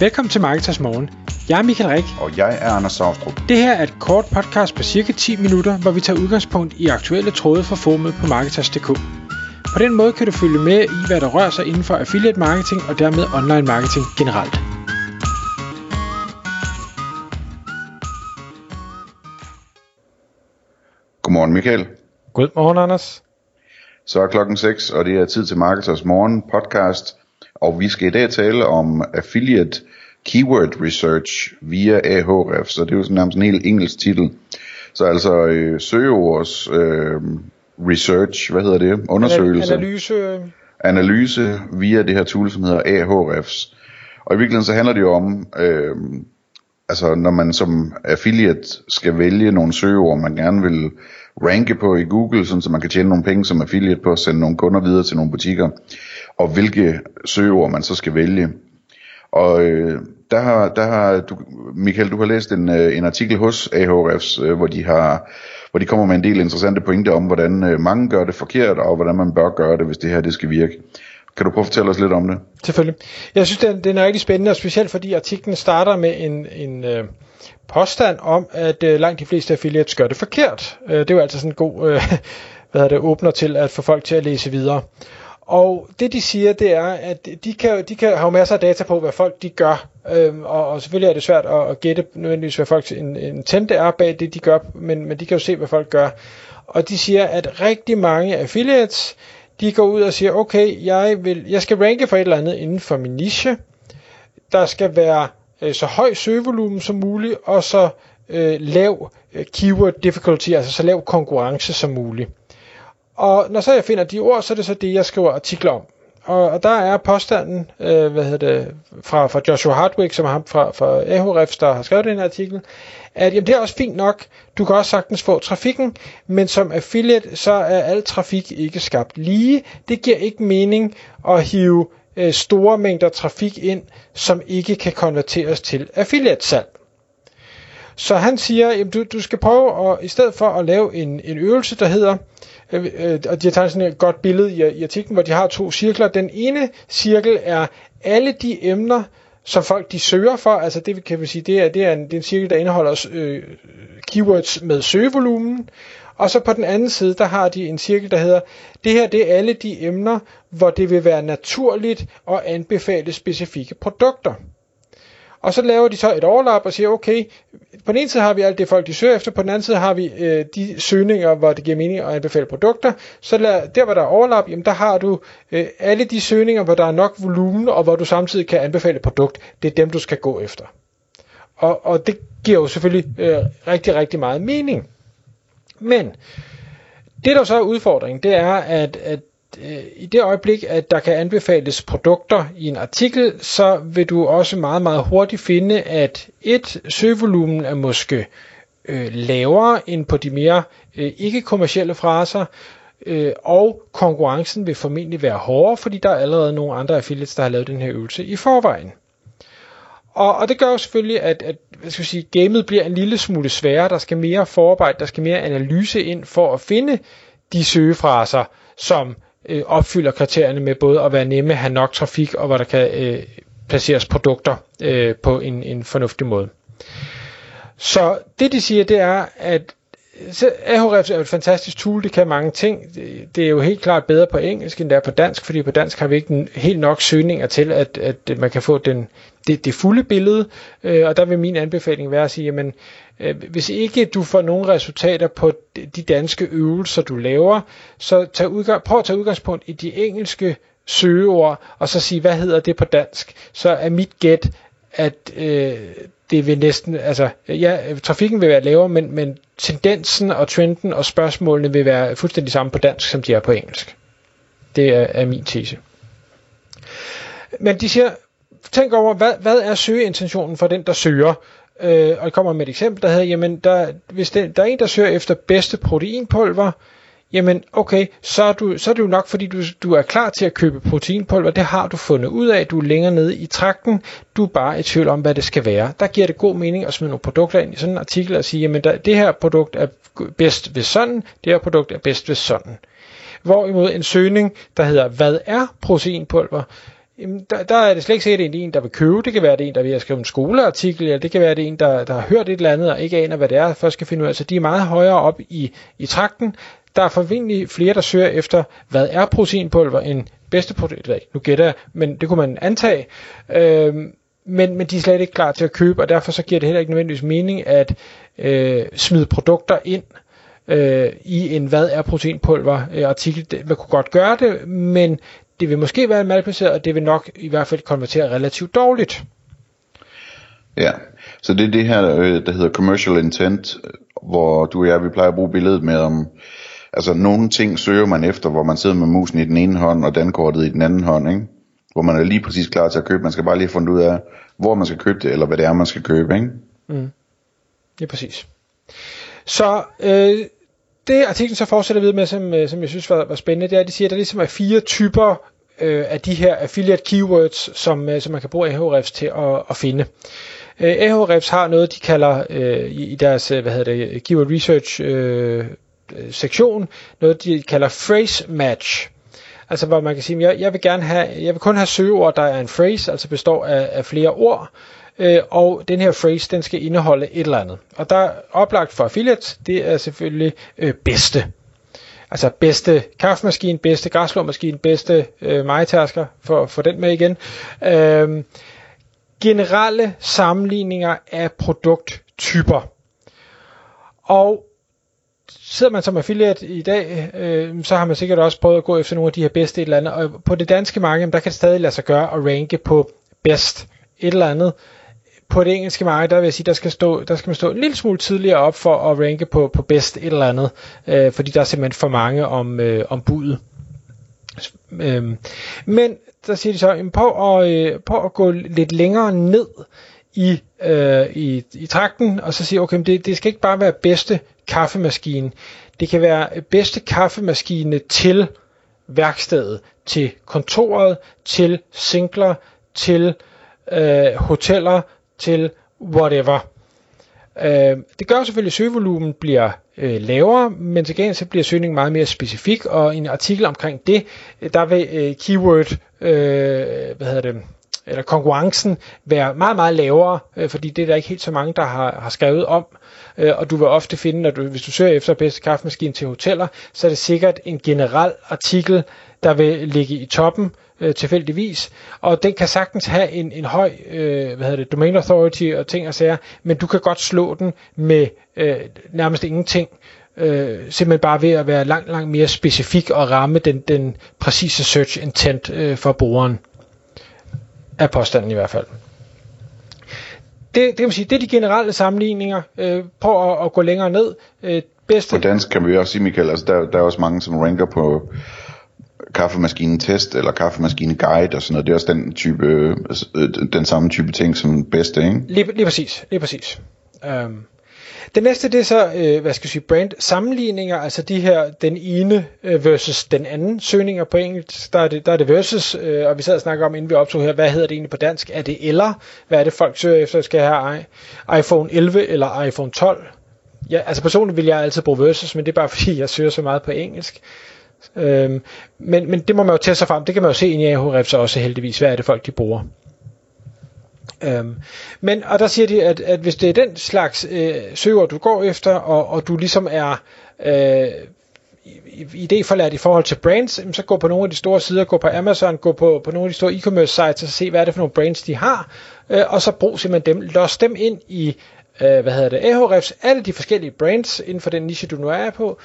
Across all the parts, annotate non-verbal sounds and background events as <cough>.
Velkommen til Marketers Morgen. Jeg er Michael Rik. Og jeg er Anders Saustrup. Det her er et kort podcast på cirka 10 minutter, hvor vi tager udgangspunkt i aktuelle tråde fra formet på Marketers.dk. På den måde kan du følge med i, hvad der rører sig inden for affiliate marketing og dermed online marketing generelt. Godmorgen Michael. Godmorgen Anders. Så er klokken 6, og det er tid til Marketers Morgen podcast. Og vi skal i dag tale om affiliate keyword research via Ahrefs, så det er jo sådan nærmest en helt engelsk titel. Så altså øh, søgeords øh, research, hvad hedder det? Undersøgelse. Analyse. Analyse via det her tool, som hedder Ahrefs. Og i virkeligheden så handler det jo om, øh, altså når man som affiliate skal vælge nogle søgeord, man gerne vil ranke på i Google, sådan så man kan tjene nogle penge som affiliate på at sende nogle kunder videre til nogle butikker, og hvilke søgeord man så skal vælge. Og øh, der har, der har du, Michael, du har læst en, øh, en artikel hos Ahrefs, øh, hvor de har hvor de kommer med en del interessante pointer om, hvordan øh, mange gør det forkert, og hvordan man bør gøre det, hvis det her det skal virke. Kan du prøve at fortælle os lidt om det? Selvfølgelig. Jeg synes, den, den er rigtig spændende, og specielt fordi artiklen starter med en, en øh, påstand om, at øh, langt de fleste affiliates gør det forkert. Øh, det er jo altså sådan en god øh, <laughs> hvad det, åbner til at få folk til at læse videre. Og det de siger, det er, at de kan, de kan have masser af data på, hvad folk de gør. Øhm, og, og selvfølgelig er det svært at, at gætte nødvendigvis, hvad folk en, en tente er bag det, de gør, men, men de kan jo se, hvad folk gør. Og de siger, at rigtig mange affiliates, de går ud og siger, okay, jeg, vil, jeg skal ranke for et eller andet inden for min niche. Der skal være øh, så høj søgevolumen som muligt, og så øh, lav øh, keyword difficulty, altså så lav konkurrence som muligt. Og når så jeg finder de ord, så er det så det, jeg skriver artikler om. Og, og der er påstanden, øh, hvad hedder det, fra, fra Joshua Hardwick, som er ham fra, fra Ahrefs, der har skrevet den her artikel, at jamen, det er også fint nok, du kan også sagtens få trafikken, men som affiliate, så er al trafik ikke skabt lige. Det giver ikke mening at hive øh, store mængder trafik ind, som ikke kan konverteres til affiliate-salg. Så han siger, at du, du skal prøve at, i stedet for at lave en, en øvelse, der hedder, Øh, øh, og de har tegnet sådan et godt billede i, i artiklen, hvor de har to cirkler. Den ene cirkel er alle de emner, som folk de søger for, altså det kan vi sige, det er, det er, en, det er en cirkel, der indeholder øh, keywords med søgevolumen, og så på den anden side, der har de en cirkel, der hedder, det her det er alle de emner, hvor det vil være naturligt at anbefale specifikke produkter. Og så laver de så et overlap og siger, okay, på den ene side har vi alt det folk, de søger efter, på den anden side har vi øh, de søgninger, hvor det giver mening at anbefale produkter. Så der, der hvor der er overlap, jamen der har du øh, alle de søgninger, hvor der er nok volumen, og hvor du samtidig kan anbefale et produkt. Det er dem, du skal gå efter. Og, og det giver jo selvfølgelig øh, rigtig, rigtig meget mening. Men det, der så er udfordringen, det er, at, at øh, i det øjeblik, at der kan anbefales produkter i en artikel, så vil du også meget, meget hurtigt finde, at et søgevolumen er måske øh, lavere end på de mere øh, ikke-kommercielle fraser, øh, og konkurrencen vil formentlig være hårdere, fordi der er allerede nogle andre affiliates, der har lavet den her øvelse i forvejen. Og, og det gør jo selvfølgelig, at, at hvad skal jeg sige, gamet bliver en lille smule sværere. Der skal mere forarbejde, der skal mere analyse ind for at finde de søgefraser, som øh, opfylder kriterierne med både at være nemme, have nok trafik, og hvor der kan øh, placeres produkter øh, på en, en fornuftig måde. Så det de siger, det er, at Ahrefs er jo et fantastisk tool, det kan mange ting. Det er jo helt klart bedre på engelsk, end det er på dansk, fordi på dansk har vi ikke helt nok søgninger til, at, at man kan få den, det, det fulde billede. Øh, og der vil min anbefaling være at sige, jamen, øh, hvis ikke du får nogle resultater på de danske øvelser, du laver, så tag udgang, prøv at tage udgangspunkt i de engelske søgeord, og så sige, hvad hedder det på dansk? Så er mit gæt, at øh, det vil næsten, altså, ja, trafikken vil være lavere, men, men tendensen og trenden og spørgsmålene vil være fuldstændig samme på dansk, som de er på engelsk. Det er, er min tese. Men de siger, tænk over, hvad, hvad er søgeintentionen for den, der søger? Øh, og jeg kommer med et eksempel, der hedder, jamen, der, hvis det, der er en, der søger efter bedste proteinpulver, jamen okay, så er, du, så er det jo nok, fordi du, du er klar til at købe proteinpulver. Det har du fundet ud af. Du er længere nede i trakten. Du er bare i tvivl om, hvad det skal være. Der giver det god mening at smide nogle produkter ind i sådan en artikel og sige, jamen der, det her produkt er bedst ved sådan, det her produkt er bedst ved sådan. Hvorimod en søgning, der hedder, hvad er proteinpulver? Jamen, der, der er det slet ikke sikkert, at det er en, der vil købe. Det kan være, det er en, der vil skrive en skoleartikel, eller det kan være, det er en, der, der har hørt et eller andet, og ikke aner, hvad det er, først skal finde ud af. Så de er meget højere op i, i trakten. Der er formentlig flere, der søger efter, hvad er proteinpulver, end bedste protein. Nu gætter jeg, men det kunne man antage. Øhm, men, men de er slet ikke klar til at købe, og derfor så giver det heller ikke nødvendigvis mening at øh, smide produkter ind øh, i en hvad er proteinpulver øh, artikel. Det, man kunne godt gøre det, men det vil måske være malplaceret, og det vil nok i hvert fald konvertere relativt dårligt. Ja, så det er det her, øh, der hedder commercial intent, hvor du og jeg, vi plejer at bruge billedet med om, altså nogle ting søger man efter, hvor man sidder med musen i den ene hånd, og dankortet i den anden hånd, ikke? hvor man er lige præcis klar til at købe. Man skal bare lige have fundet ud af, hvor man skal købe det, eller hvad det er, man skal købe. Ikke? Mm. Det er præcis. Så øh, det artiklen så fortsætter videre med, som, øh, som jeg synes var, var spændende, det er, at de siger, at der ligesom er fire typer øh, af de her affiliate keywords, som, øh, som man kan bruge Ahrefs til at, at finde. Øh, Ahrefs har noget, de kalder øh, i, i deres øh, hvad hedder det, keyword research øh, øh, sektion, noget de kalder phrase match. Altså hvor man kan sige, jeg, jeg vil gerne have, jeg vil kun have søgeord, der er en phrase, altså består af, af flere ord, øh, og den her phrase, den skal indeholde et eller andet. Og der er oplagt for affiliates, det er selvfølgelig øh, bedste. Altså bedste kaffemaskine, bedste græslåmaskine, bedste øh, majtasker, for, for den med igen. Øh, generelle sammenligninger af produkttyper. Og sidder man som affiliate i dag, øh, så har man sikkert også prøvet at gå efter nogle af de her bedste et eller andet. Og på det danske marked, der kan det stadig lade sig gøre at ranke på bedst et eller andet. På det engelske marked, der vil jeg sige, der skal, stå, der skal man stå en lille smule tidligere op for at ranke på, på bedst et eller andet. Øh, fordi der er simpelthen for mange om, øh, om budet. Øhm, men der siger de så, prøv at, øh, prøv at gå lidt længere ned i, øh, i, i trakten, og så siger okay, det, det skal ikke bare være bedste kaffemaskine. Det kan være bedste kaffemaskine til værkstedet, til kontoret, til singler, til øh, hoteller, til whatever. Øh, det gør selvfølgelig, at søgevolumen bliver øh, lavere, men til gengæld så bliver søgningen meget mere specifik, og i en artikel omkring det, der vil øh, keyword, øh, hvad hedder det, eller konkurrencen være meget, meget lavere, øh, fordi det er der ikke helt så mange, der har, har skrevet om. Øh, og du vil ofte finde, når du, hvis du søger efter bedste kaffemaskine til hoteller, så er det sikkert en generel artikel, der vil ligge i toppen øh, tilfældigvis, og den kan sagtens have en, en høj øh, hvad hedder det, domain authority og ting og sager, men du kan godt slå den med øh, nærmest ingenting, øh, simpelthen bare ved at være langt, langt mere specifik og ramme den, den præcise search intent øh, for brugeren af påstanden i hvert fald. Det, det kan man sige, det er de generelle sammenligninger. Øh, prøv at, at gå længere ned. Øh, bedste... På dansk kan vi også sige, Michael, altså der, der er også mange, som ranker på kaffemaskinen test eller kaffemaskinen guide og sådan noget. Det er også den type, øh, den samme type ting som bedste, ikke? Lige, lige præcis, lige præcis. Um, det næste, det er så, øh, hvad skal jeg sige, brand sammenligninger, altså de her, den ene øh, versus den anden søgninger på engelsk, der er det, der er det versus, øh, og vi sad og snakkede om, inden vi optog her, hvad hedder det egentlig på dansk? Er det eller? Hvad er det, folk søger efter? Skal jeg have iPhone 11 eller iPhone 12? Ja, altså personligt vil jeg altid bruge versus, men det er bare <laughs> fordi, jeg søger så meget på engelsk. Øhm, men, men det må man jo tage sig frem. Det kan man jo se ind i Ahrefs også heldigvis. Hvad er det folk, de bruger? Øhm, men, og der siger de, at, at hvis det er den slags øh, søger, du går efter, og, og du ligesom er øh, idéforlært i forhold til brands, så gå på nogle af de store sider, gå på Amazon, gå på, på nogle af de store e-commerce sites og se, hvad er det for nogle brands, de har, øh, og så brug simpelthen dem, los dem ind i øh, hvad hedder det, Ahrefs, alle de forskellige brands inden for den niche, du nu er på,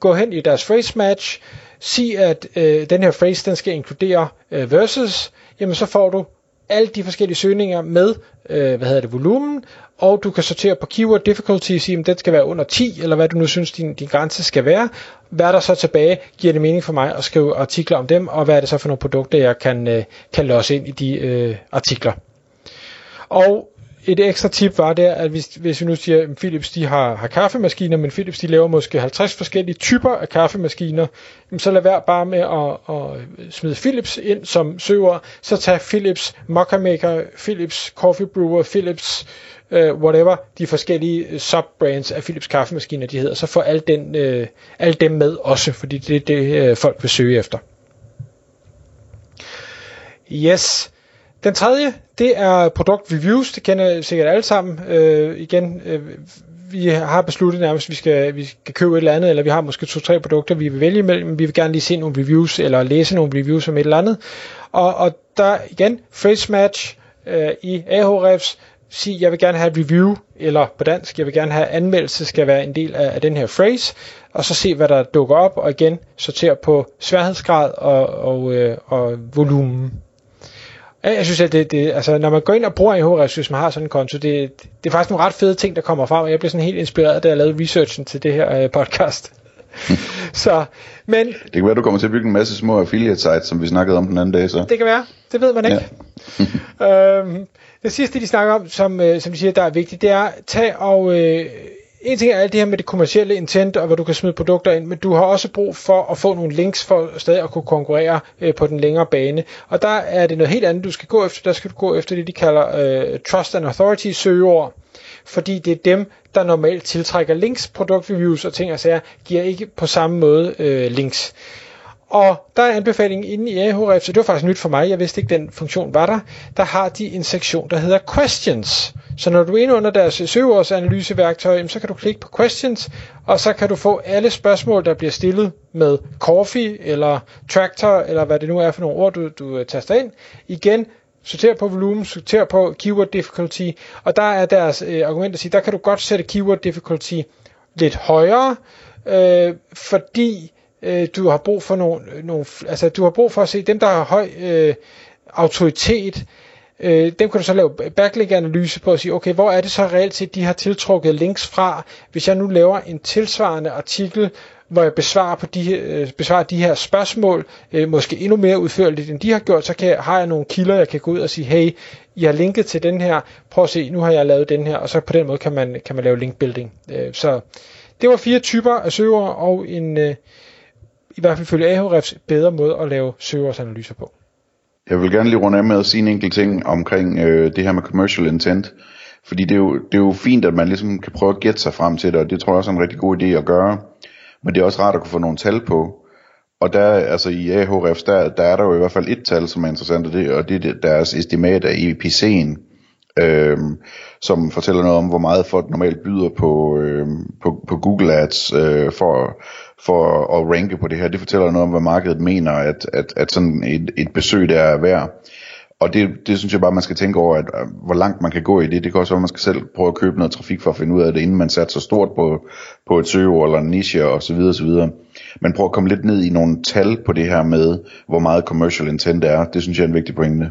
gå hen i deres phrase match, sig at øh, den her phrase, den skal inkludere øh, versus, jamen så får du alle de forskellige søgninger med, øh, hvad hedder det, volumen, og du kan sortere på keyword difficulty, sige, om den skal være under 10, eller hvad du nu synes, din, din grænse skal være. Hvad er der så tilbage? Giver det mening for mig at skrive artikler om dem, og hvad er det så for nogle produkter, jeg kan, øh, kan låse ind i de øh, artikler? Og et ekstra tip var der, at hvis, hvis vi nu siger, at Philips de har, har kaffemaskiner, men Philips de laver måske 50 forskellige typer af kaffemaskiner, så lad være bare med at, at smide Philips ind som søger, så tag Philips Mocha Maker, Philips Coffee Brewer, Philips uh, whatever, de forskellige øh, subbrands af Philips kaffemaskiner, de hedder, så få alle, den, øh, uh, alle dem med også, fordi det er det, uh, folk vil søge efter. Yes. Den tredje, det er product reviews. Det kender I sikkert alle sammen. Øh, igen, øh, vi har besluttet nærmest, at vi skal, vi skal købe et eller andet, eller vi har måske to-tre produkter, vi vil vælge imellem, vi vil gerne lige se nogle reviews, eller læse nogle reviews om et eller andet. Og, og der igen, phrase match øh, i Ahrefs, sige, jeg vil gerne have et review, eller på dansk, jeg vil gerne have anmeldelse, skal være en del af, af den her phrase, og så se, hvad der dukker op, og igen sortere på sværhedsgrad og, og, øh, og volumen. Jeg synes, at det, det, altså, når man går ind og bruger Ahrefs, hvis man har sådan en konto, det, det er faktisk nogle ret fede ting, der kommer frem, og jeg blev sådan helt inspireret, da jeg lavede researchen til det her øh, podcast. <laughs> så, men, det kan være, du kommer til at bygge en masse små affiliate sites, som vi snakkede om den anden dag. Så. Det kan være. Det ved man ikke. Ja. <laughs> øhm, det sidste, de snakker om, som, øh, som de siger, der er vigtigt, det er, tag og... Øh, en ting er alt det her med det kommercielle intent, og hvor du kan smide produkter ind, men du har også brug for at få nogle links for stadig at kunne konkurrere øh, på den længere bane. Og der er det noget helt andet, du skal gå efter. Der skal du gå efter det, de kalder øh, Trust and Authority søgeord fordi det er dem, der normalt tiltrækker links. Produktreviews og ting og sager giver ikke på samme måde øh, links. Og der er anbefalingen inde i Ahrefs, så det var faktisk nyt for mig, jeg vidste ikke, den funktion var der. Der har de en sektion, der hedder Questions. Så når du er inde under deres søgeårsanalyseværktøj, så kan du klikke på Questions, og så kan du få alle spørgsmål, der bliver stillet med coffee, eller tractor, eller hvad det nu er for nogle ord, du, du øh, taster ind. Igen, sorter på volumen, sorter på keyword difficulty, og der er deres øh, argument at sige, der kan du godt sætte keyword difficulty lidt højere, øh, fordi øh, du har brug for nogle, øh, nogle, altså du har brug for at se dem, der har høj øh, autoritet, øh, dem kan du så lave backlink-analyse på og sige, okay, hvor er det så reelt set, de har tiltrukket links fra, hvis jeg nu laver en tilsvarende artikel, hvor jeg besvarer, på de, øh, besvarer de her spørgsmål, øh, måske endnu mere udførligt, end de har gjort, så kan jeg, har jeg nogle kilder, jeg kan gå ud og sige, hey, jeg har linket til den her, prøv at se, nu har jeg lavet den her, og så på den måde kan man, kan man lave linkbuilding. Øh, så det var fire typer af søger, og en, øh, i hvert fald følge Ahrefs bedre måde at lave søgeårsanalyser på. Jeg vil gerne lige runde af med at sige en enkelt ting omkring øh, det her med commercial intent. Fordi det er, jo, det er jo fint, at man ligesom kan prøve at gætte sig frem til det, og det tror jeg også er en rigtig god idé at gøre. Men det er også rart at kunne få nogle tal på. Og der, altså i Ahrefs, der, der er der jo i hvert fald et tal, som er interessant, og det, og det er deres estimat af EPC'en, øhm, som fortæller noget om, hvor meget folk normalt byder på, øhm, på, på Google Ads øh, for, for at ranke på det her. Det fortæller noget om, hvad markedet mener, at, at, at sådan et, et besøg der er værd. Og det, det synes jeg bare, man skal tænke over, at, at hvor langt man kan gå i det. Det kan også være, at man skal selv prøve at købe noget trafik for at finde ud af det, inden man satte så stort på, på et søgeord eller en niche og så videre, så videre. Men prøv at komme lidt ned i nogle tal på det her med, hvor meget commercial intent er. Det synes jeg er en vigtig pointe.